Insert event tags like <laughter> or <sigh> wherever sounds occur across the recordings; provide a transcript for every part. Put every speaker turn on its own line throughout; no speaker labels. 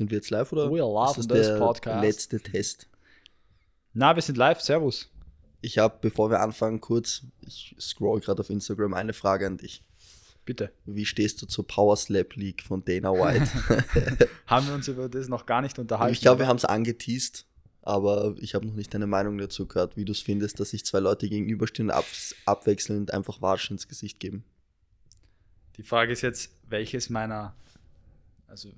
Sind wir jetzt live oder
We love
ist das der
podcast.
letzte Test?
Na, wir sind live. Servus.
Ich habe, bevor wir anfangen, kurz, ich scroll gerade auf Instagram, eine Frage an dich.
Bitte.
Wie stehst du zur Power Slap League von Dana White? <laughs>
Haben wir uns über das noch gar nicht unterhalten?
ich glaube, wir haben es angeteased, aber ich habe noch nicht deine Meinung dazu gehört, wie du es findest, dass sich zwei Leute gegenüberstehen und ab, abwechselnd einfach Watsch ins Gesicht geben.
Die Frage ist jetzt, welches meiner, also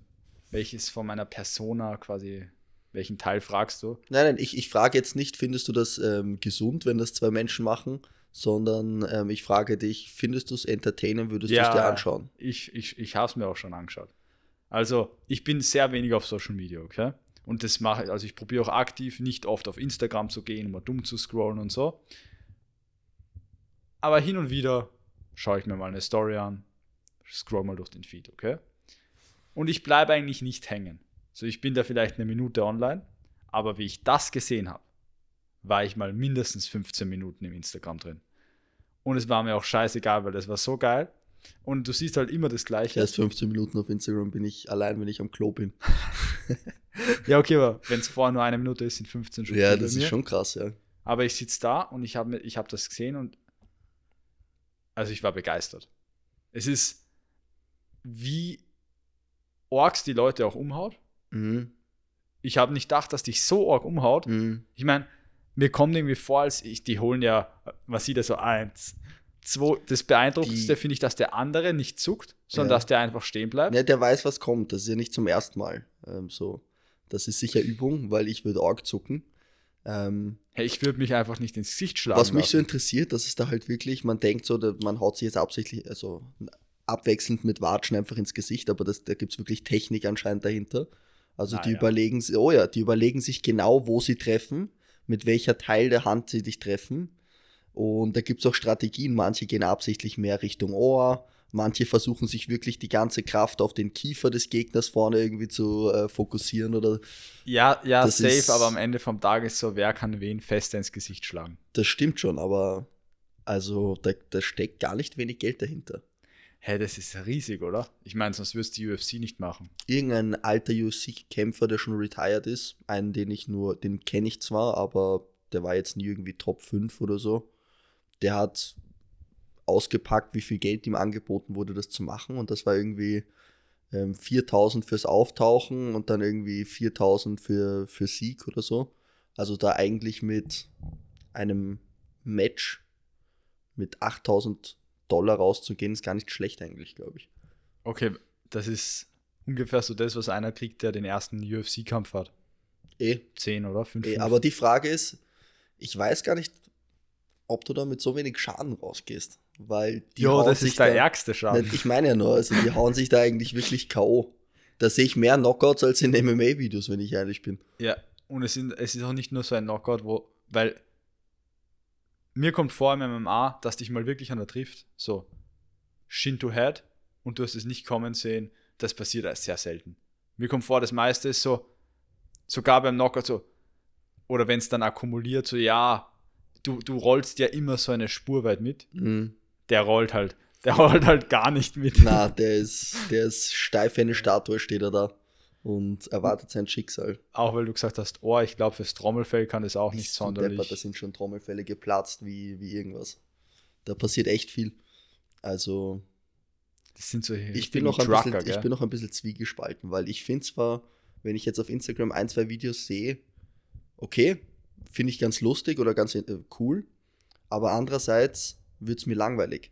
welches von meiner Persona quasi, welchen Teil fragst du?
Nein, nein, ich, ich frage jetzt nicht, findest du das ähm, gesund, wenn das zwei Menschen machen, sondern ähm, ich frage dich, findest du es entertaining, würdest du es dir anschauen?
Ich, ich, ich habe es mir auch schon angeschaut. Also, ich bin sehr wenig auf Social Media, okay? Und das mache ich, also ich probiere auch aktiv nicht oft auf Instagram zu gehen, um mal dumm zu scrollen und so. Aber hin und wieder schaue ich mir mal eine Story an, scroll mal durch den Feed, okay? Und ich bleibe eigentlich nicht hängen. So, ich bin da vielleicht eine Minute online, aber wie ich das gesehen habe, war ich mal mindestens 15 Minuten im Instagram drin. Und es war mir auch scheißegal, weil das war so geil. Und du siehst halt immer das Gleiche.
Erst 15 Minuten auf Instagram bin ich allein, wenn ich am Klo bin. <laughs>
Ja, okay, aber wenn es vorher nur eine Minute ist, sind 15 schon
Ja, das ist schon krass, ja.
Aber ich sitze da und ich habe ich hab das gesehen und also ich war begeistert. Es ist, wie Orks die Leute auch umhaut.
Mhm.
Ich habe nicht gedacht, dass dich so Org umhaut.
Mhm.
Ich meine, mir kommt irgendwie vor, als ich, die holen ja, was sieht er so, eins, zwei. Das Beeindruckendste finde ich, dass der andere nicht zuckt, sondern
Ja.
dass der einfach stehen bleibt.
Ja, der weiß, was kommt. Das ist ja nicht zum ersten Mal ähm, so. Das ist sicher Übung, weil ich würde arg zucken. Ähm,
Hey, ich würde mich einfach nicht ins Gesicht schlagen.
was mich so
lassen.
interessiert, das ist da halt wirklich, man denkt so, man haut sich jetzt absichtlich, also abwechselnd mit Watschen einfach ins Gesicht, aber das, da gibt es wirklich Technik anscheinend dahinter. Also
Ah,
die
ja.
überlegen, oh ja, die überlegen sich genau, wo sie treffen, mit welcher Teil der Hand sie dich treffen. Und da gibt es auch Strategien. Manche gehen absichtlich mehr Richtung Ohr, manche versuchen sich wirklich die ganze Kraft auf den Kiefer des Gegners vorne irgendwie zu äh, fokussieren oder
Ja, ja,
Das
safe,
ist-
aber am Ende vom Tag ist so, wer kann wen fester ins Gesicht schlagen?
das stimmt schon, aber also da, da steckt gar nicht wenig Geld dahinter.
Hä, das ist riesig, oder? Ich meine, sonst würdest du die UFC nicht machen.
Irgendein alter UFC-Kämpfer, der schon retired ist, einen, den ich nur, den kenne ich zwar, aber der war jetzt nie irgendwie Top 5 oder so. Der hat ausgepackt, wie viel Geld ihm angeboten wurde, das zu machen. Und das war irgendwie ähm, 4000 fürs Auftauchen und dann irgendwie 4000 für, für Sieg oder so. Also da eigentlich mit einem Match mit 8000 Dollar rauszugehen, ist gar nicht schlecht eigentlich, glaube ich.
Okay, das ist ungefähr so das, was einer kriegt, der den ersten UFC-Kampf hat.
Eh,
10 oder 5.
Eh, aber die Frage ist, ich weiß gar nicht, ob du da mit so wenig Schaden rausgehst. Weil die
jo,
hauen
das
sich
ist der
da,
ärgste Schaden.
Nein, Ich meine ja nur, also die hauen sich da eigentlich wirklich K.O. Da sehe ich mehr Knockouts als in MMA-Videos, wenn ich ehrlich bin.
Ja, und es, sind, es ist auch nicht nur so ein Knockout, wo, weil mir kommt vor im MMA, dass dich mal wirklich einer trifft, so Shin to Head und du hast es nicht kommen sehen, das passiert erst sehr selten. Mir kommt vor, das meiste ist so, sogar beim Knockout so, oder wenn es dann akkumuliert, so ja, du, du rollst ja immer so eine Spur weit mit,
Mhm.
der rollt halt, der <laughs> rollt halt gar nicht mit.
Na, der ist, der ist steif wie eine Statue, steht er da und erwartet sein Schicksal.
Auch weil du gesagt hast, oh, ich glaube, fürs Trommelfell kann das auch nicht
du deppert, Da
sonderlich.
sind schon Trommelfälle geplatzt wie, wie irgendwas. Da passiert echt viel. Also,
Das sind so
ich bin, noch ein bisschen, ich bin noch ein bisschen zwiegespalten, weil ich finde zwar, wenn ich jetzt auf Instagram ein, zwei Videos sehe, okay, finde ich ganz lustig oder ganz äh, cool, aber andererseits wird es mir langweilig.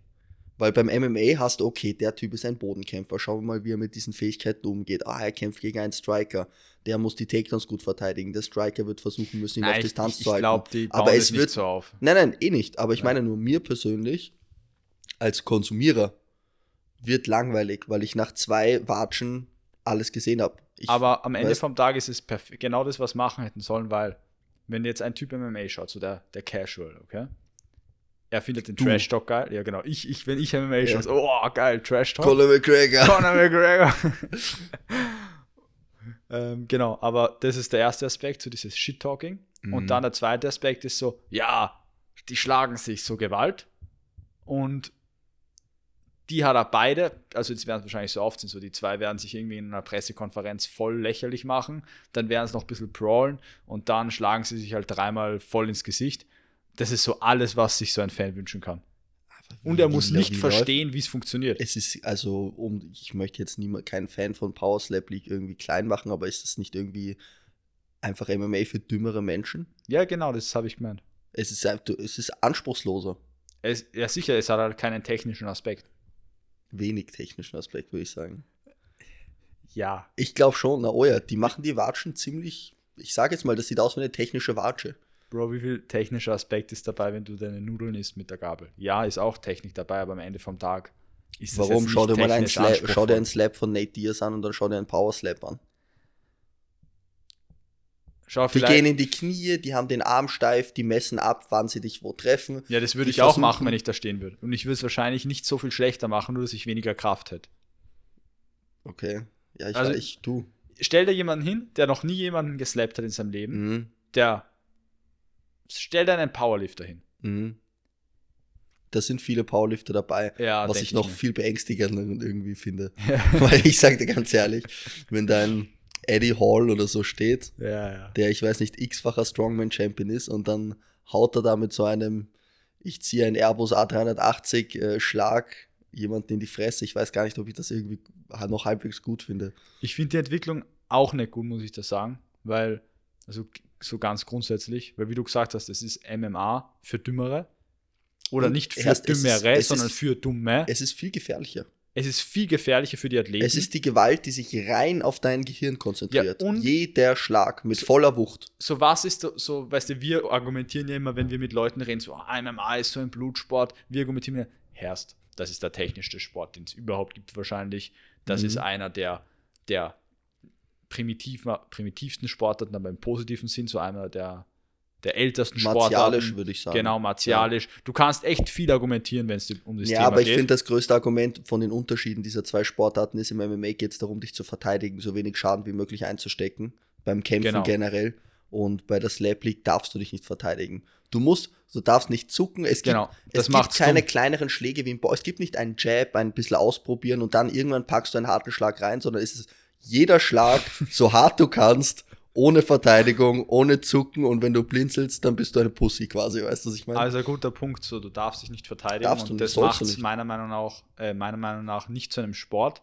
Weil beim MMA hast du, okay, der Typ ist ein Bodenkämpfer, schauen wir mal, wie er mit diesen Fähigkeiten umgeht. Ah, er kämpft gegen einen Striker, der muss die Takedowns gut verteidigen, der Striker wird versuchen müssen, ihn auf
Nein, ich,
Distanz
ich, ich
zu halten.
glaube, die
Aber
es nicht
wird-
so auf.
Nein, nein, eh nicht. Aber ich
Nein.
meine nur mir persönlich, als Konsumierer, wird langweilig, weil ich nach zwei Watschen alles gesehen habe.
Aber am Ende
weißt-
vom Tag ist es genau das, was machen hätten sollen, weil wenn jetzt ein Typ MMA schaut, so der, der Casual, okay? Er findet den. Trash Talk geil. Ja, genau. Ich, ich wenn ich MMA
Ja.
schaue, so, oh, geil, Trash Talk.
Conor McGregor.
Conor McGregor. <laughs> ähm, genau, aber das ist der erste Aspekt, so dieses Shit-Talking.
Mhm.
Und dann der zweite Aspekt ist so, ja, die schlagen sich so Gewalt und die hat er beide, also jetzt werden es wahrscheinlich so oft sind, so die zwei werden sich irgendwie in einer Pressekonferenz voll lächerlich machen, dann werden es noch ein bisschen brawlen und dann schlagen sie sich halt dreimal voll ins Gesicht. Das ist so alles, was sich so ein Fan wünschen kann. Und er muss nicht verstehen, wie es funktioniert.
Es ist also, um, ich möchte jetzt niemand, kein Fan von Power Slap League irgendwie klein machen, aber ist das nicht irgendwie einfach MMA für dümmere Menschen?
Ja, genau, das habe ich gemeint.
Es ist, einfach- es ist anspruchsloser.
Es, ja, sicher, es hat halt keinen technischen Aspekt.
Wenig technischen Aspekt, würde ich sagen.
Ja.
Ich glaube schon, na oh ja, die machen die Watschen ziemlich, ich sage jetzt mal, das sieht aus wie eine technische Watsche.
Bro, wie viel technischer Aspekt ist dabei, wenn du deine Nudeln isst mit der Gabel? Ja, ist auch Technik dabei, aber am Ende vom Tag ist das
Warum?
jetzt
Schau dir mal einen Slap, schau dir einen Slap von Nate Diaz an und dann schau dir einen Power Slap an.
Schau,
Die gehen in die Knie, die haben den Arm steif, die messen ab, wann sie dich wo treffen.
ja, das würde ich auch machen, wenn ich da stehen würde. Und ich würde es wahrscheinlich nicht so viel schlechter machen, nur dass ich weniger Kraft hätte.
Okay. Ja, ich,
Also-
ich du.
Stell dir jemanden hin, der noch nie jemanden geslappt hat in seinem Leben,
Mhm.
der stell dir einen Powerlifter hin.
Mhm. Da sind viele Powerlifter dabei,
Ja,
was ich noch
mir.
viel beängstigender irgendwie finde. <laughs> Weil ich sage dir ganz ehrlich, wenn da ein Eddie Hall oder so steht,
Ja, ja.
der, ich weiß nicht, x-facher Strongman-Champion ist und dann haut er da mit so einem, ich ziehe einen Airbus A380 äh, Schlag jemanden in die Fresse. Ich weiß gar nicht, ob ich das irgendwie noch halbwegs gut finde.
Ich finde die Entwicklung auch nicht gut, muss ich das sagen, weil, also so ganz grundsätzlich, weil wie du gesagt hast, es ist MMA für Dümmere. Oder
Und
nicht für
es ist-
Dümmere,
es
sondern
ist-
für Dumme.
Es ist viel gefährlicher.
Es ist viel gefährlicher für die Athleten.
Es ist die Gewalt, die sich rein auf dein Gehirn konzentriert.
Ja, und-
Jeder Schlag mit voller Wucht.
so was ist so- so, weißt du, wir argumentieren ja immer, wenn wir mit Leuten reden, so ah, MMA ist so ein Blutsport, wir argumentieren ja, Herst, das ist der technischste Sport, den es überhaupt gibt wahrscheinlich. Das
Mhm.
ist einer der, der primitiv, primitivsten Sportarten, aber im positiven Sinn, so einer der, der ältesten
Martialisch,
Sportarten.
würde ich sagen.
Genau, martialisch. Du kannst echt viel argumentieren, wenn es um das
Ja,
Thema
aber ich
geht.
finde, das größte Argument von den Unterschieden dieser zwei Sportarten ist, im MMA geht es darum, dich zu verteidigen, so wenig Schaden wie möglich einzustecken. Beim Kämpfen
Genau.
generell. Und bei der Slap League darfst du dich nicht verteidigen. Du musst, du darfst nicht zucken. Es gibt,
Genau, das
es gibt keine
dumm.
kleineren Schläge wie im Ball. Es gibt nicht einen Jab, ein bisschen ausprobieren und dann irgendwann packst du einen harten Schlag rein, sondern es ist jeder Schlag, so hart du kannst, ohne Verteidigung, ohne Zucken und wenn du blinzelst, dann bist du eine Pussy quasi, weißt du, was ich meine?
Also ein guter Punkt, so du darfst dich nicht verteidigen
Darfst du
und
nicht,
das macht
du
es meiner Meinung nach, äh, meiner Meinung nach nicht zu einem Sport,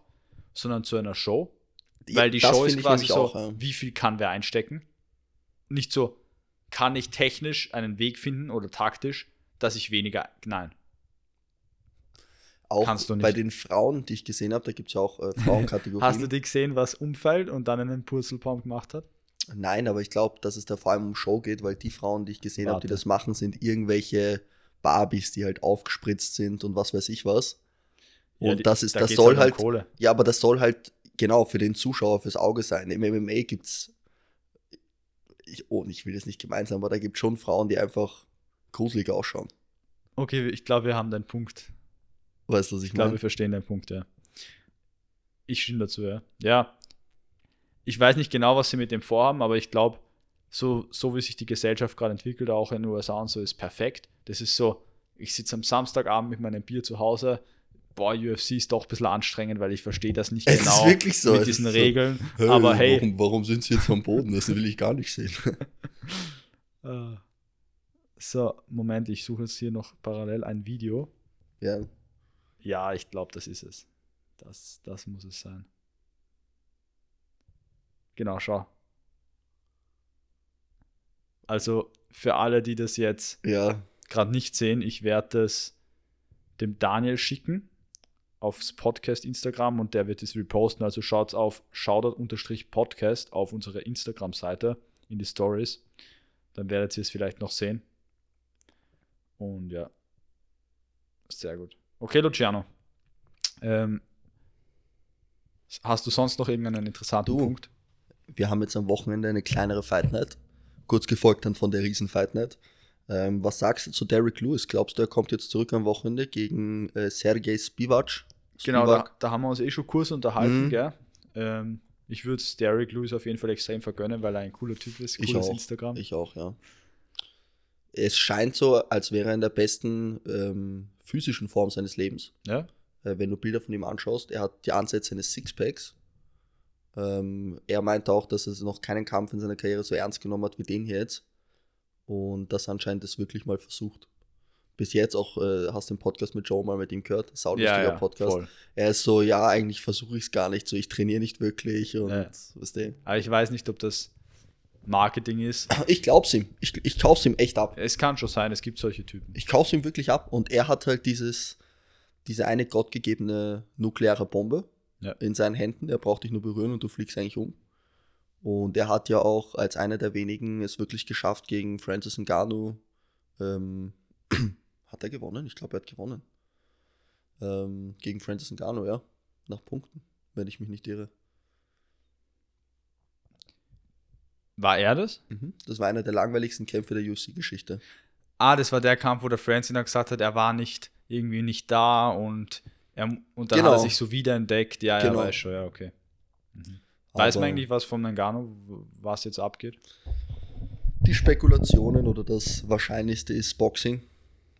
sondern zu einer Show.
Ja,
Weil die Show ist quasi so,
auch, ja.
wie viel kann wer einstecken? Nicht so, kann ich technisch einen Weg finden oder taktisch, dass ich weniger. Nein.
Auch
Kannst du nicht.
bei den Frauen, die ich gesehen habe, da gibt es ja auch äh, Frauenkategorien. <laughs>
Hast du die gesehen, was umfällt und dann einen Purzelbaum gemacht hat?
Nein, aber ich glaube, dass es da vor allem um Show geht, weil die Frauen, die ich gesehen habe, die das machen, sind irgendwelche Barbies, die halt aufgespritzt sind und was weiß ich was. Und
Ja, die-
das ist,
da
das soll
um
halt, ja, aber das soll halt genau für den Zuschauer, fürs Auge sein. Im MMA gibt's, ich, oh, ich will das nicht gemeinsam, aber da gibt schon Frauen, die einfach gruselig ausschauen.
Okay, ich glaube, wir haben deinen Punkt.
Weißt du, was ich
Ich glaube,
meine?
wir verstehen den Punkt, ja. Ich stimme dazu, ja. Ja. Ich weiß nicht genau, was sie mit dem vorhaben, aber ich glaube, so, so wie sich die Gesellschaft gerade entwickelt, auch in den USA und so, ist perfekt. Das ist so, ich sitze am Samstagabend mit meinem Bier zu Hause. Boah, UFC ist doch ein bisschen anstrengend, weil ich verstehe das nicht
Es
genau
ist wirklich so.
mit
es
diesen
so,
Regeln.
Hey,
aber hey,
Warum, warum sind sie jetzt am Boden? Das will ich gar nicht sehen.
Äh, <laughs> So, Moment, ich suche jetzt hier noch parallel ein Video.
ja.
Ja, ich glaube, das ist es. Das, das muss es sein. Genau, schau. Also für alle, die das jetzt
Ja,
gerade nicht sehen, ich werde es dem Daniel schicken aufs Podcast Instagram und der wird es reposten. Also schaut auf shoutout-podcast auf unsere Instagram-Seite in die Stories. Dann werdet ihr es vielleicht noch sehen. Und ja, sehr gut. Okay, Luciano. Ähm, hast du sonst noch irgendeinen interessanten
Du.
Punkt?
wir haben jetzt am Wochenende eine kleinere Fight Night. Kurz gefolgt dann von der riesen Fight Night. Ähm, was sagst du zu Derek Lewis? Glaubst du, er kommt jetzt zurück am Wochenende gegen äh, Sergei Spivak?
Genau, da, da haben wir uns eh schon kurz unterhalten,
Mhm.
gell? Ähm, ich würde es Derek Lewis auf jeden Fall extrem vergönnen, weil er ein cooler Typ ist.
Ich
Cooles
auch.
Instagram.
Ich auch, ja. Es scheint so, als wäre er in der besten ähm, physischen Form seines Lebens.
Ja?
äh, wenn du Bilder von ihm anschaust. Er hat die Ansätze eines Sixpacks. Ähm, er meinte auch, dass er noch keinen Kampf in seiner Karriere so ernst genommen hat wie den hier jetzt. Und dass er anscheinend das wirklich mal versucht. Bis jetzt auch, äh, hast du den Podcast mit Joe mal mit ihm gehört, saulustiger
Ja, ja,
Podcast.
voll.
Er ist so, ja, eigentlich versuche ich es gar nicht so, ich trainiere nicht wirklich und
Ja.
weißt du.
Aber ich weiß nicht, ob das Marketing ist. <laughs>
Ich glaub's ihm. Ich, ich kauf's ihm echt ab.
Es kann schon sein, es gibt solche Typen.
Ich kauf's ihm wirklich ab. Und er hat halt dieses, diese eine gottgegebene nukleare Bombe
Ja.
in seinen Händen. Er braucht dich nur berühren und du fliegst eigentlich um. Und er hat ja auch als einer der wenigen es wirklich geschafft gegen Francis Ngannou. Ähm, <clears throat> hat er gewonnen? Ich glaube, er hat gewonnen. Ähm, gegen Francis Ngannou, ja. Nach Punkten, wenn ich mich nicht irre.
War er das?
Mhm. Das war einer der langweiligsten Kämpfe der UFC-Geschichte.
Ah, das war der Kampf, wo der Francis dann gesagt hat, er war nicht irgendwie nicht da und, er, und dann
Genau.
hat er sich so wiederentdeckt. Ja,
Genau.
ja, weiß schon, ja, okay. Mhm. Weiß man eigentlich was von Ngannou, was jetzt abgeht?
Die Spekulationen oder das Wahrscheinlichste ist Boxing.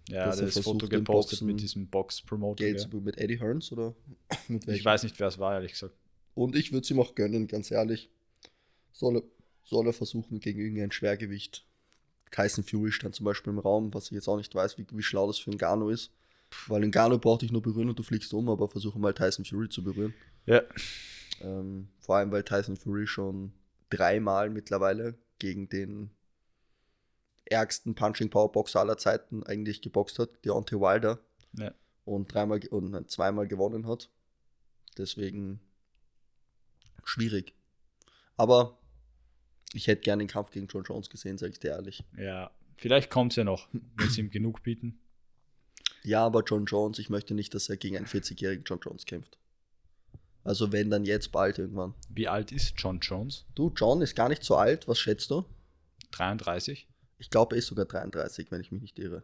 Ja, das
versucht,
Foto gepostet
Boxen
mit diesem Box-Promoter.
Zu, mit Eddie Hearns oder mit
Ich weiß nicht, wer es war, ehrlich gesagt.
Und ich würde es ihm auch gönnen, ganz ehrlich. Soll er, soll er versuchen gegen irgendein Schwergewicht. Tyson Fury stand zum Beispiel im Raum, was ich jetzt auch nicht weiß, wie, wie schlau das für Ngannou ist. Weil Ngannou braucht dich nur berühren und du fliegst um, aber versuche mal Tyson Fury zu berühren.
Ja.
Ähm, vor allem, weil Tyson Fury schon dreimal mittlerweile gegen den ärgsten Punching Power Boxer aller Zeiten eigentlich geboxt hat, Deontay Wilder,
ja.
und dreimal und zweimal gewonnen hat. Deswegen schwierig. Aber ich hätte gerne den Kampf gegen John Jones gesehen, sage ich dir ehrlich.
Ja, vielleicht kommt es ja noch, wenn sie ihm genug bieten.
Ja, aber John Jones, ich möchte nicht, dass er gegen einen 40-jährigen John Jones kämpft. Also wenn, dann jetzt bald irgendwann.
Wie alt ist John Jones?
Du, John ist gar nicht so alt, was schätzt du?
33?
Ich glaube, er ist sogar 33, wenn ich mich nicht irre.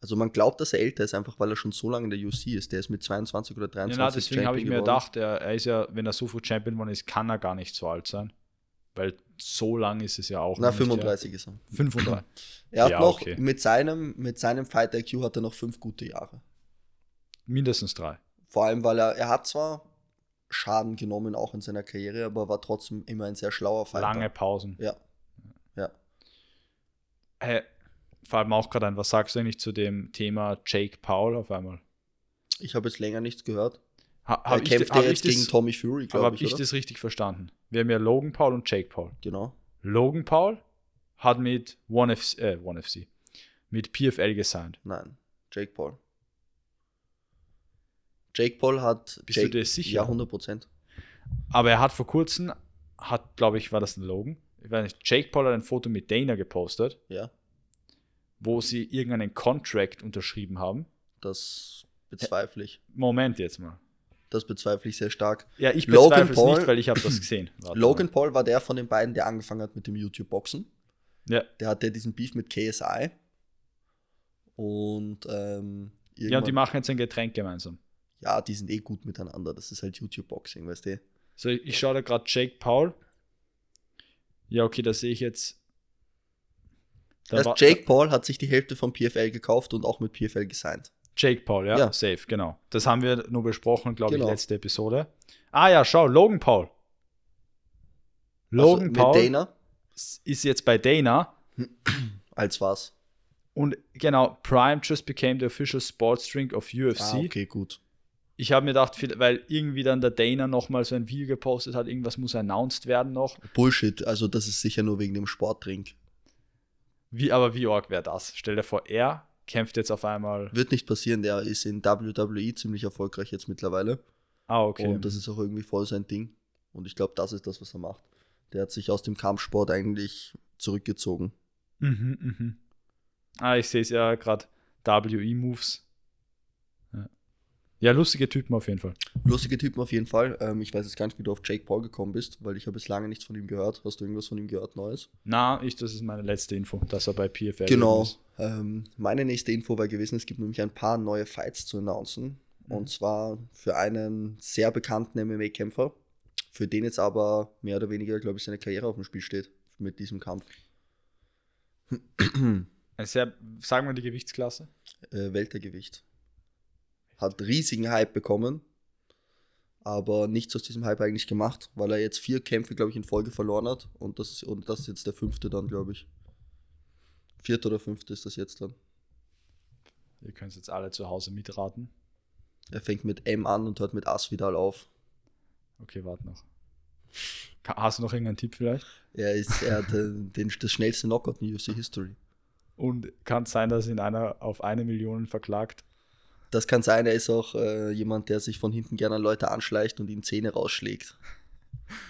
Also man glaubt, dass er älter ist, einfach weil er schon so lange in der UC ist. Der ist mit 22 oder
Ja,
23
na, deswegen habe ich mir
geworden.
gedacht, er, er ist ja, wenn er so Champion geworden ist, kann er gar nicht so alt sein. Weil so lang ist es ja auch
Na,
noch nicht,
35 ist er.
Ja. <clears throat> 35.
Er hat
Ja,
noch,
okay.
mit seinem, mit seinem Fight IQ hat er noch fünf gute Jahre.
Mindestens drei.
Vor allem, weil er, er hat zwar Schaden genommen, auch in seiner Karriere, aber war trotzdem immer ein sehr schlauer Fighter.
Lange Pausen.
Ja. Ja.
Hey, vor allem auch gerade ein, was sagst du eigentlich zu dem Thema Jake Paul auf einmal?
Ich habe jetzt länger nichts gehört.
Ha,
Er
hab ich, hab
ja
ich
jetzt
das,
gegen Tommy Fury,
aber
glaube
habe
ich,
ich
oder?
das richtig verstanden? Wir haben ja Logan Paul und Jake Paul.
Genau.
Logan Paul hat mit One, FC, äh, One FC, mit PFL gesigned.
Nein, Jake Paul. Jake Paul hat.
Bist du
Jake,
dir sicher?
Ja, 100 Prozent.
Aber er hat vor kurzem, hat, glaube ich, war das ein Logan? Ich weiß nicht, Jake Paul hat ein Foto mit Dana gepostet,
Ja,
wo sie irgendeinen Contract unterschrieben haben.
das bezweifle ich.
Moment jetzt mal.
Das bezweifle ich sehr stark.
Ja, ich
Logan
bezweifle es
Paul-
nicht, weil ich habe das <clears throat> gesehen. Warte
Logan Paul war der von den beiden, der angefangen hat mit dem YouTube-Boxen.
Mal. Ja.
Der hatte diesen Beef mit KSI. Und, ähm,
ja, und die machen jetzt ein Getränk gemeinsam.
ja, die sind eh gut miteinander. Das ist halt YouTube-Boxing, weißt du?
So, ich, schaue da gerade Jake Paul. Ja, okay, da sehe ich jetzt. Da
Jake Paul hat sich die Hälfte von PFL gekauft und auch mit PFL gesigned.
Jake Paul, ja,
Ja.
safe, genau. Das haben wir nur besprochen, glaube
Genau.
ich, letzte Episode. Ah ja, schau, Logan Paul. Logan
also,
Paul
Dana
ist jetzt bei Dana <clears throat>
als was?
und genau, Prime just became the official sports drink of UFC.
Ah, okay, gut.
Ich habe mir gedacht, weil irgendwie dann der Dana nochmal so ein Video gepostet hat, irgendwas muss announced werden noch.
Bullshit. Also, das ist sicher nur wegen dem Sportdrink.
Wie, aber wie arg wäre das? Stell dir vor, er kämpft jetzt auf einmal.
Wird nicht passieren. Der ist in WWE ziemlich erfolgreich jetzt mittlerweile.
Ah, okay.
Und das ist auch irgendwie voll sein Ding. Und ich glaube, das ist das, was er macht. Der hat sich aus dem Kampfsport eigentlich zurückgezogen.
Mhm, mhm. Ah, ich sehe es ja gerade. WE-Moves. Ja. lustige Typen auf jeden Fall.
Lustige Typen auf jeden Fall. Ähm, ich weiß jetzt gar nicht, wie du auf Jake Paul gekommen bist, weil ich habe jetzt lange nichts von ihm gehört. Hast du irgendwas von ihm gehört, Neues?
Na, ich, das ist meine letzte Info, dass er bei PFL
Genau.
ist.
Ähm, meine nächste Info war gewesen, es gibt nämlich ein paar neue Fights zu announcen. Und zwar für einen sehr bekannten MMA-Kämpfer, für den jetzt aber mehr oder weniger, glaube ich, seine Karriere auf dem Spiel steht mit diesem Kampf.
Sehr, sagen wir die Gewichtsklasse.
Äh, Weltergewicht. Hat riesigen Hype bekommen, aber nichts aus diesem Hype eigentlich gemacht, weil er jetzt vier Kämpfe, glaube ich, in Folge verloren hat und das, ist, und das ist jetzt der fünfte dann, glaube ich. Vierte oder fünfte ist das jetzt dann.
Ihr könnt jetzt alle zu Hause mitraten.
Er fängt mit M an und hört mit Asvidal auf.
Okay, warte noch. Hast du noch irgendeinen Tipp vielleicht?
Er, ist, er hat äh, <laughs> den, das schnellste Knockout in UFC History.
Und kann es sein, dass ihn einer auf eine Million verklagt?
Das kann sein, er ist auch äh, jemand, der sich von hinten gerne an Leute anschleicht und ihnen Zähne rausschlägt.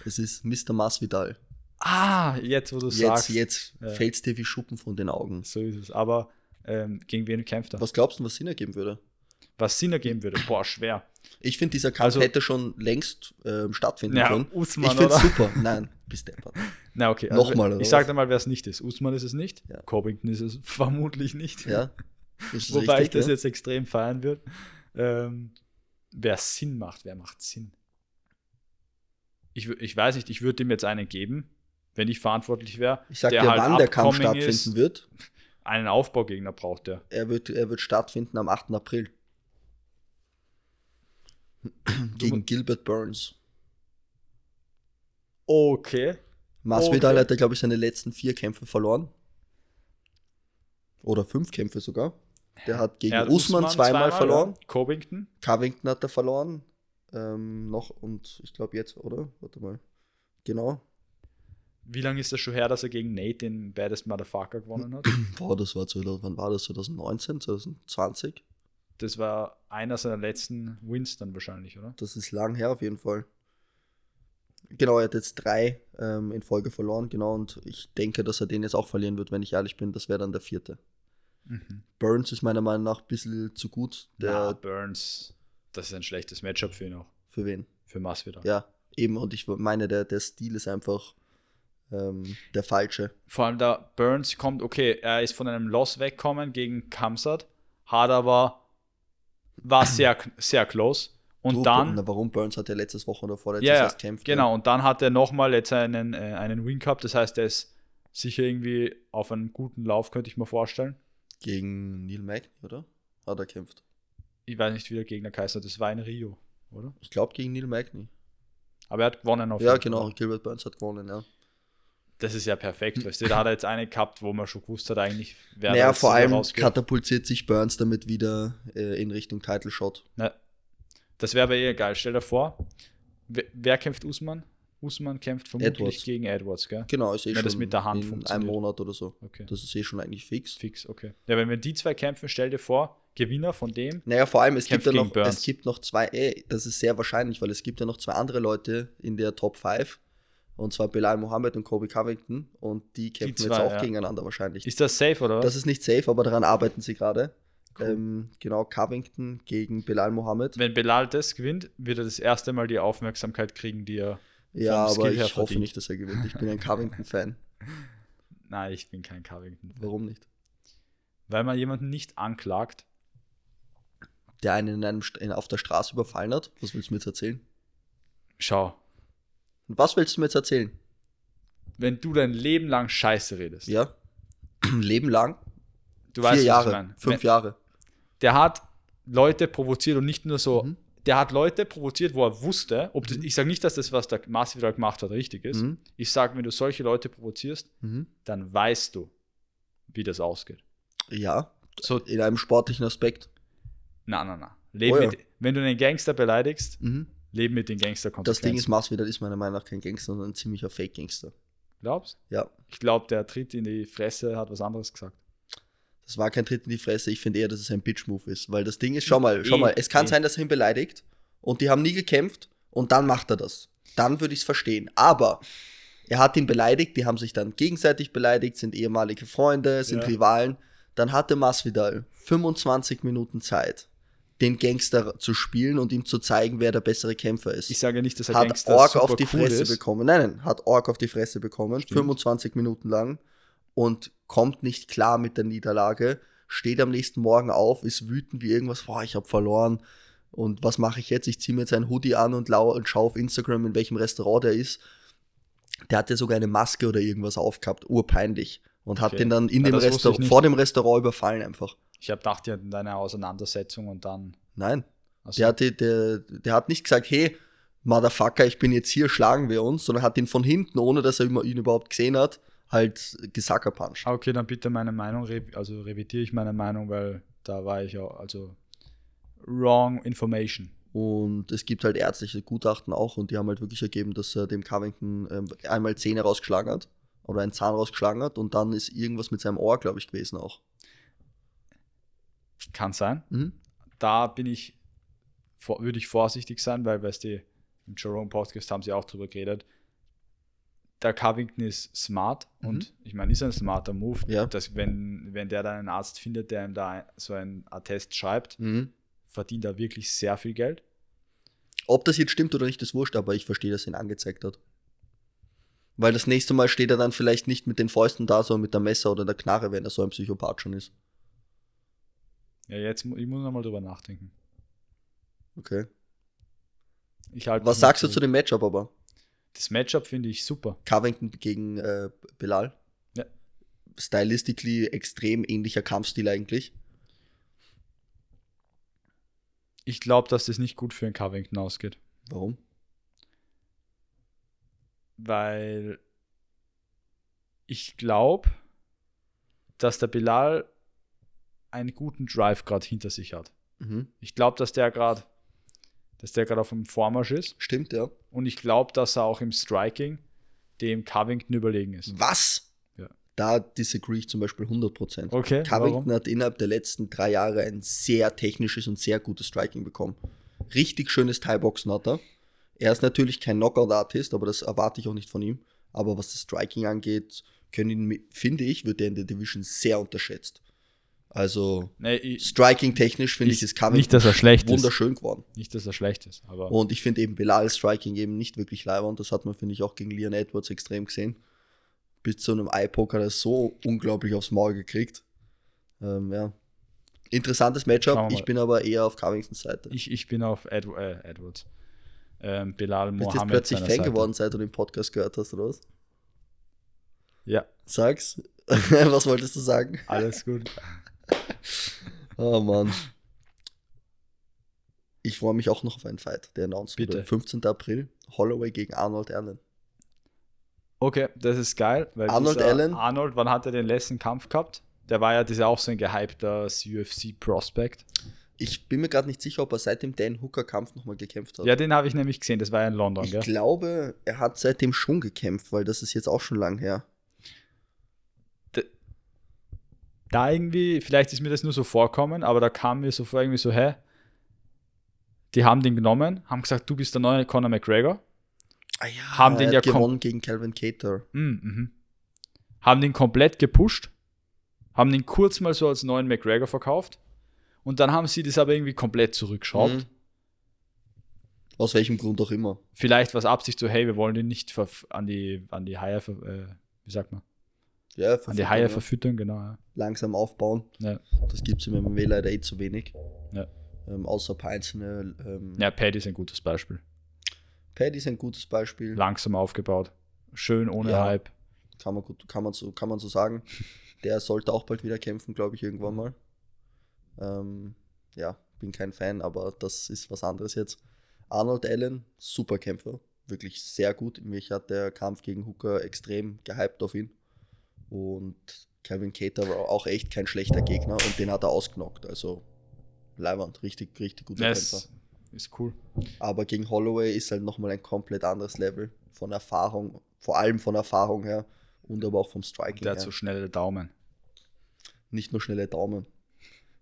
Es ist Mr. Masvidal.
Ah, jetzt wo du
Jetzt,
sagst.
jetzt
Ja.
fällt es dir wie Schuppen von den Augen.
So ist es. Aber ähm, gegen wen kämpft er? Was,
Was glaubst du, was Sinn ergeben würde?
Sinn ergeben würde? Boah, schwer.
Ich finde, dieser Kampf
Also-
hätte schon längst ähm, stattfinden
Ja,
können.
Usman,
ich finde super. Nein, bist deppert. <laughs>
Na, okay.
Nochmal, oder
Ich sag
was?
dir mal, wer es nicht ist. Usman ist es nicht.
Ja.
Covington ist es <laughs> vermutlich nicht.
Ja?
Wobei
richtig,
ich das
ja?
jetzt extrem feiern würde. Ähm, wer Sinn macht, wer macht Sinn? Ich, ich weiß nicht, ich würde ihm jetzt einen geben, wenn ich verantwortlich wäre.
Ich sag
der
dir,
halt
wann der Kampf stattfinden
ist.
wird.
Einen Aufbaugegner braucht er.
Er wird, er wird stattfinden am 8. April. Gegen Gilbert Burns.
Okay.
Masvidal
Okay.
hat, glaube ich, seine letzten vier Kämpfe verloren. Oder fünf Kämpfe sogar. Der hat gegen
hat
Usman, zweimal, verloren.
Ja. Covington.
Covington hat er verloren. Ähm, noch und ich glaube jetzt, oder? Warte mal. Genau.
Wie lange ist das schon her, dass er gegen Nate den Baddest Motherfucker gewonnen hat? <clears throat>
Boah, das war 2000, wann war das? 2019, 2020?
Das war einer seiner letzten Wins dann wahrscheinlich, oder?
Das ist lang her auf jeden Fall. Genau, er hat jetzt drei ähm, in Folge verloren, genau, und ich denke, dass er den jetzt auch verlieren wird, wenn ich ehrlich bin. Das wäre dann der vierte.
Mhm.
Burns ist meiner Meinung nach ein bisschen zu gut. Der,
Ja, Burns, das ist ein schlechtes Matchup für ihn auch.
Für wen?
Für Masvidal.
Ja, eben, und ich meine, der, der Stil ist einfach ähm, der falsche.
Vor allem da Burns kommt, okay, er ist von einem Loss weggekommen gegen Kamsat, hat aber, war <clears throat> sehr, sehr close. Und
Du,
dann,
Na, warum? Burns hat ja letztes Woche oder vorletztes
ja, ja,
erst kämpft.
genau, und dann hat er nochmal jetzt einen, äh, einen Win gehabt, das heißt, er ist sicher irgendwie auf einem guten Lauf, könnte ich mir vorstellen.
Gegen Neil Magny, oder? Hat er kämpft.
Ich weiß nicht, wie der Gegner hat, das war in Rio, oder?
Ich glaube gegen Neil Magny.
Aber er hat gewonnen auf
Ja,
jeden Fall.
genau. Gilbert Burns hat gewonnen, ja.
Das ist ja perfekt, weißt du, da hat er jetzt eine gehabt, wo man schon gewusst hat, eigentlich wer
Naja, vor allem
rausgeht.
katapultiert sich Burns damit wieder äh, in Richtung Title Shot.
Na, das wäre aber eher geil. Stell dir vor, wer, wer kämpft Usman? Usman kämpft vermutlich
Edwards.
gegen Edwards, gell?
Genau, ist eh
Wenn
schon
das mit der Hand
in einem. Monat oder so.
Okay.
Das ist eh schon eigentlich fix.
Fix, okay. Ja, wenn wir die zwei kämpfen, stell dir vor, Gewinner von dem.
Naja, vor allem, es gibt, ja noch,
Burns.
es gibt noch zwei, ey, das ist sehr wahrscheinlich, weil es gibt ja noch zwei andere Leute in der Top 5. Und zwar Belal Mohammed und Kobe Covington. Und die kämpfen
zwei,
jetzt auch
ja.
gegeneinander wahrscheinlich.
Ist das safe, oder was?
das ist nicht safe, aber daran arbeiten sie gerade.
Cool.
Ähm, genau, Covington gegen Belal Mohammed.
wenn Belal das gewinnt, wird er das erste Mal die Aufmerksamkeit kriegen, die er.
Ja, aber
Skill
ich hoffe nicht, dass er gewinnt. Ich bin ein <laughs> Covington-Fan.
Nein, ich bin kein Covington.
Warum nicht?
Weil man jemanden nicht anklagt.
Der einen in einem, in, auf der Straße überfallen hat. Was willst du mir jetzt erzählen?
Schau,
Und was willst du mir jetzt erzählen?
wenn du dein Leben lang Scheiße redest,
Ja? <clears throat> Leben lang?
du
Vier
weißt, was
Jahre.
ich meine.
Fünf Jahre.
der hat Leute provoziert und nicht nur so,
Mhm.
Der hat Leute provoziert, wo er wusste, ob das, ich sage nicht, dass das, was der Masvidal gemacht hat, richtig ist.
Mhm.
Ich sage, wenn du solche Leute provozierst,
Mhm.
dann weißt du, wie das ausgeht.
Ja,
So,
in einem sportlichen Aspekt.
na, na, na. Leb
Oh ja.
mit, wenn du einen Gangster beleidigst,
Mhm.
leben mit den gangster
Das Ding ist, Masvidal ist meiner Meinung nach kein Gangster, sondern ein ziemlicher Fake-Gangster.
Glaubst?
Ja,
Ich glaube, der Tritt in die Fresse hat was anderes gesagt.
Das war kein Tritt in die Fresse. Ich finde eher, dass es ein Bitch-Move ist. Weil das Ding ist, schau mal, schau
Eh,
mal, es kann
eh.
sein, dass er ihn beleidigt und die haben nie gekämpft und dann macht er das. Dann würde ich es verstehen. Aber er hat ihn beleidigt, die haben sich dann gegenseitig beleidigt, sind ehemalige Freunde, sind
Ja.
Rivalen. Dann hatte Masvidal 25 Minuten Zeit, den Gangster zu spielen und ihm zu zeigen, wer der bessere Kämpfer ist.
Ich sage nicht, dass er
hat
Gangster
Ork
super
auf die
cool
Fresse
ist.
bekommen. Nein, nein, hat Ork auf die Fresse bekommen,
Stimmt.
25 Minuten lang und kommt nicht klar mit der Niederlage, steht am nächsten Morgen auf, ist wütend wie irgendwas, boah, ich habe verloren und was mache ich jetzt? Ich ziehe mir jetzt einen Hoodie an und, lau und schaue auf Instagram, in welchem Restaurant der ist. Der hatte sogar eine Maske oder irgendwas aufgehabt, urpeinlich. Und hat
Okay.
den dann in
Ja,
dem Restaurant, vor dem Restaurant überfallen einfach.
Ich habe gedacht, die hatten eine Auseinandersetzung und dann.
Nein,
Also,
Der, hat, die- der, der hat nicht gesagt, hey, Motherfucker, ich bin jetzt hier, schlagen wir uns, sondern hat ihn von hinten, ohne dass er ihn überhaupt gesehen hat, halt gesackerpuncht.
Ah, okay, dann bitte meine Meinung, also revidiere ich meine Meinung, weil da war ich auch, also wrong information.
Und es gibt halt ärztliche Gutachten auch und die haben halt wirklich ergeben, dass er dem Covington ähm, einmal Zähne rausgeschlagen hat oder einen Zahn rausgeschlagen hat und dann ist irgendwas mit seinem Ohr, glaube ich, gewesen auch.
Kann sein.
Mhm.
Da bin ich, würde ich vorsichtig sein, weil, weißt du, im Jerome Podcast haben sie auch drüber geredet. Der Covington ist smart und ich meine, ist ein smarter Move,
Ja.
dass wenn, wenn der dann einen Arzt findet, der ihm da so einen Attest schreibt,
Mhm.
verdient er wirklich sehr viel Geld.
Ob das jetzt stimmt oder nicht, ist wurscht, aber ich verstehe, dass er ihn angezeigt hat. Weil das nächste Mal steht er dann vielleicht nicht mit den Fäusten da, sondern mit der Messer oder der Knarre, wenn er so ein Psychopath schon ist.
Ja, jetzt ich muss noch mal drüber nachdenken.
Okay. Was sagst du zu dem Matchup aber?
Das Matchup finde ich super.
Covington gegen äh, Bilal?
Ja.
Stylistically extrem ähnlicher Kampfstil eigentlich.
Ich glaube, dass das nicht gut für den Covington ausgeht,
Warum?
weil ich glaube, dass der Bilal einen guten Drive gerade hinter sich hat.
Mhm.
Ich glaube, dass der gerade dass der gerade auf dem Vormarsch ist
Stimmt, ja.
Und ich glaube, dass er auch im Striking dem Covington überlegen ist.
Was?
Ja.
Da disagree ich zum Beispiel 100%.
Okay,
Covington
warum?
hat innerhalb der letzten drei Jahre ein sehr technisches und sehr gutes Striking bekommen. Richtig schönes Thai-Boxen hat er. Er ist natürlich kein Knockout-Artist, aber das erwarte ich auch nicht von ihm. Aber was das Striking angeht, können ihn, finde ich, wird er in der Division sehr unterschätzt. Also
Nee,
Striking-technisch finde ich,
Ist
ist Covington
nicht, dass er schlecht ist.
wunderschön geworden.
nicht, dass er schlecht ist, aber
Und ich finde eben Bilal Striking eben nicht wirklich leibend. Das hat man, finde ich, auch gegen Leon Edwards extrem gesehen. Bis zu einem Eye-Poke hat er so unglaublich aufs Maul gekriegt. Ähm, ja. Interessantes Matchup. Ich bin aber eher auf Covingtons Seite.
ich, ich bin auf Edw äh, Edwards. Ähm, Bilal
Bist du
Mohammed.
plötzlich Fan
Seite.
geworden, seit du den Podcast gehört hast, oder was?
Ja,
Sag's. <laughs> was wolltest du sagen?
alles gut.
Oh Mann. Ich freue mich auch noch auf einen Fight, der announced
Bitte.
wurde. 15. April. Holloway gegen Arnold Allen.
Okay, das ist geil.
Arnold
dieser
Allen?
Arnold, wann hat er den letzten Kampf gehabt? Der war ja dieser auch so ein gehypter UFC-Prospect.
Ich bin mir gerade nicht sicher, ob er seit dem Dan Hooker-Kampf nochmal gekämpft hat.
Ja, den habe ich nämlich gesehen. Das war ja in London,
Ich
gell?
glaube, er hat seitdem schon gekämpft, weil das ist jetzt auch schon lang her.
Da irgendwie, vielleicht ist mir das nur so vorkommen, aber da kam mir so vor, irgendwie so, hä? Die haben den genommen, haben gesagt, du bist der neue Conor McGregor.
Ah ja,
Haben den ja
gewonnen gegen Calvin Cater.
Mm, mhm. Haben den komplett gepusht, haben den kurz mal so als neuen McGregor verkauft und dann haben sie das aber irgendwie komplett zurückgeschraubt.
Mhm. Aus welchem Grund auch immer.
Vielleicht was Absicht so, hey, wir wollen den nicht an die, an die Haie, ver- äh, wie sagt man,
Ja,
an die Haie
ja.
verfüttern, genau. Ja.
langsam aufbauen. Das gibt es im MMA leider eh zu wenig. Ähm, außer ein paar einzelne. Ähm,
ja, Paddy ist ein gutes Beispiel.
Paddy ist ein gutes Beispiel.
Langsam aufgebaut, schön ohne. Hype.
Kann man, gut, kann, man so, kann man so sagen. <laughs> Der sollte auch bald wieder kämpfen, glaube ich, irgendwann mal. Ähm, ja, bin kein Fan, aber das ist was anderes jetzt. Arnold Allen, super Kämpfer. Wirklich sehr gut. Mich hat der Kampf gegen Hooker extrem gehypt auf ihn. Und Calvin Cater war auch echt kein schlechter Gegner und den hat er ausgenockt. Also Leiwand, richtig, richtig guter
Ja,
Kämpfer.
ist, cool.
Aber gegen Holloway ist halt nochmal ein komplett anderes Level von Erfahrung, vor allem von Erfahrung her und aber auch vom Striking
Der hat
her.
so schnelle Daumen.
Nicht nur schnelle Daumen.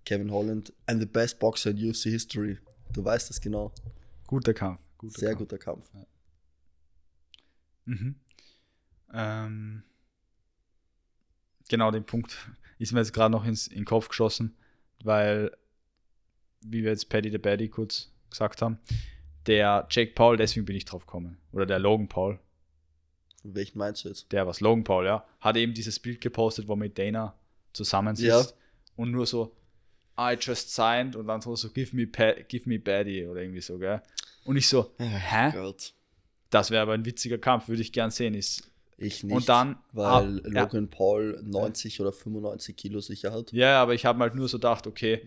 Kevin Holland, I'm the best boxer in UFC history. Du weißt das genau.
Guter Kampf. Guter
Sehr
Kampf.
guter Kampf.
Mhm. Ähm, genau, den Punkt ist mir jetzt gerade noch ins, in den Kopf geschossen, weil, wie wir jetzt Paddy the Baddy kurz gesagt haben, der Jake Paul, deswegen bin ich drauf gekommen, oder der Logan Paul,
Welchen meinst du jetzt?
der was Logan Paul, ja, hat eben dieses Bild gepostet, wo mit Dana zusammensitzt
Ja.
und nur so, I just signed und dann so, so give me, pa give me Baddy oder irgendwie so, gell. Und ich so, hä?
Gott.
Das wäre aber ein witziger Kampf, würde ich gern sehen. Ist,
Ich nicht.
und dann,
weil
ja,
Logan Paul 90 oder 95 Kilo sicher hat.
Ja, aber ich habe halt nur so gedacht, okay,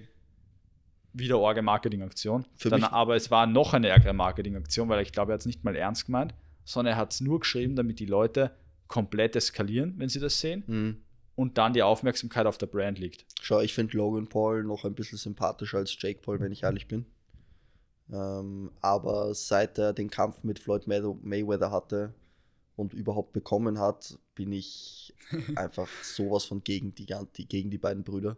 wieder orge Marketingaktion. Aber es war noch eine ärgere Marketingaktion, weil ich glaube, er hat es nicht mal ernst gemeint, sondern er hat es nur geschrieben, damit die Leute komplett eskalieren, wenn sie das sehen
Mhm.
und dann die Aufmerksamkeit auf der Brand liegt.
Schau, ich finde Logan Paul noch ein bisschen sympathischer als Jake Paul, wenn ich ehrlich bin. Ähm, aber seit er den Kampf mit Floyd May- Mayweather hatte und überhaupt bekommen hat, bin ich <laughs> einfach sowas von gegen die, gegen die beiden Brüder.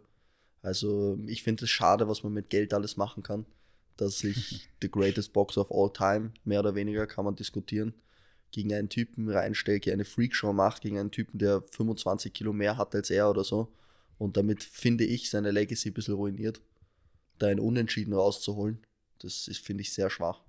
Also ich finde es schade, was man mit Geld alles machen kann. Dass sich <laughs> The Greatest Boxer of All Time, mehr oder weniger, kann man diskutieren, gegen einen Typen reinstellt, eine Freakshow macht, gegen einen Typen, der 25 Kilo mehr hat als er oder so. Und damit finde ich seine Legacy ein bisschen ruiniert. Da ein Unentschieden rauszuholen, das ist, finde ich, sehr schwach.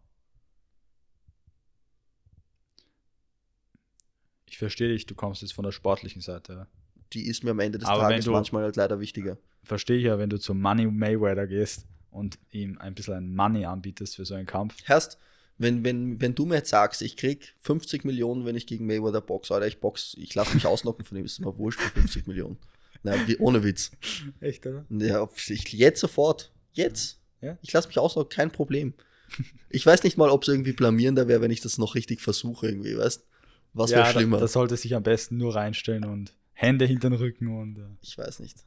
Ich verstehe dich, du kommst jetzt von der sportlichen Seite.
Die ist mir am Ende des
Aber
Tages
du-
manchmal halt leider wichtiger.
Verstehe ich ja, wenn du zu Money Mayweather gehst und ihm ein bisschen ein Money anbietest für so einen Kampf.
Erst, wenn, wenn, wenn du mir jetzt sagst, ich krieg 50 Millionen, wenn ich gegen Mayweather boxe, Alter, ich box, ich lasse mich ausnocken von dem, ist mir wurscht für 50 Millionen. Na, wie, ohne Witz.
Echt, oder?
Ja, ich, jetzt sofort. Jetzt.
Ja?
Ich lasse mich ausnocken, kein Problem. Ich weiß nicht mal, ob es irgendwie blamierender wäre, wenn ich das noch richtig versuche, irgendwie, weißt Was wäre
ja,
schlimmer?
Da, das sollte sich am besten nur reinstellen und Hände hinter den Rücken und äh,
ich weiß nicht.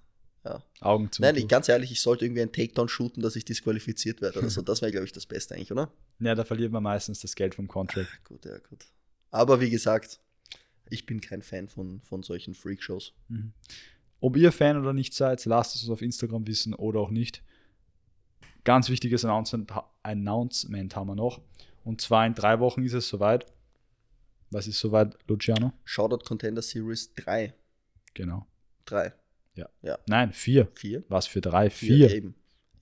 Augen zu.
Nein, ich, ganz ehrlich, ich sollte irgendwie einen Takedown shooten, dass ich disqualifiziert werde oder so. <laughs> Das wäre, glaube ich, das Beste eigentlich, oder?
Ja, da verliert man meistens das Geld vom Contract.
Gut, ja, gut. Aber wie gesagt, ich bin kein Fan von, von solchen Freakshows.
Mhm. Ob ihr Fan oder nicht seid, lasst es uns auf Instagram wissen oder auch nicht. Ganz wichtiges Announcement, Announcement haben wir noch. Und zwar in drei Wochen ist es soweit. Was ist soweit, Luciano?
Shoutout Contender Series 3.
Genau.
3.
Nein, vier.
4?
Was für drei? Vier.
Eben.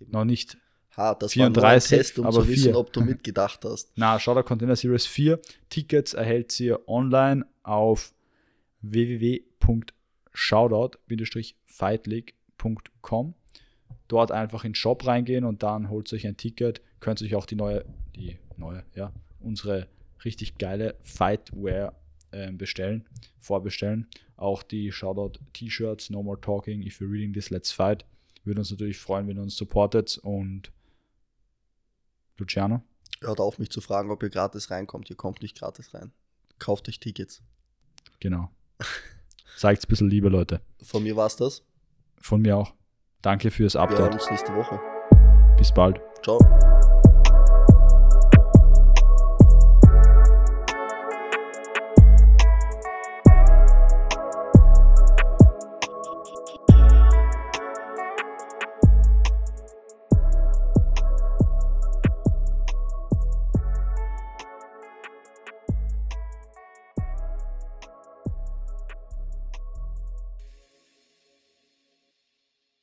Noch nicht.
Ha, das
34,
war ein Test, um
aber
zu wissen,
vier.
ob du mitgedacht hast. <laughs>
Na, Shoutout Container Series 4. Tickets erhält ihr online auf www.shoutout-fightleague.com. Dort einfach in den Shop reingehen und dann holt euch ein Ticket. Könnt euch auch die neue, die neue, ja, unsere richtig geile Fightwear ähm, bestellen, vorbestellen. Auch die Shoutout T-Shirts, No More Talking, If You're Reading This, Let's Fight. Würde uns natürlich freuen, wenn ihr uns supportet und Luciano.
Hört auf, mich zu fragen, ob ihr gratis reinkommt. Ihr kommt nicht gratis rein. Kauft euch Tickets.
Genau. Zeigt's ein bisschen Liebe, Leute.
Von mir war's das.
Von mir auch. Danke fürs
Wir hören
Update.
uns nächste Woche.
Bis bald.
Ciao.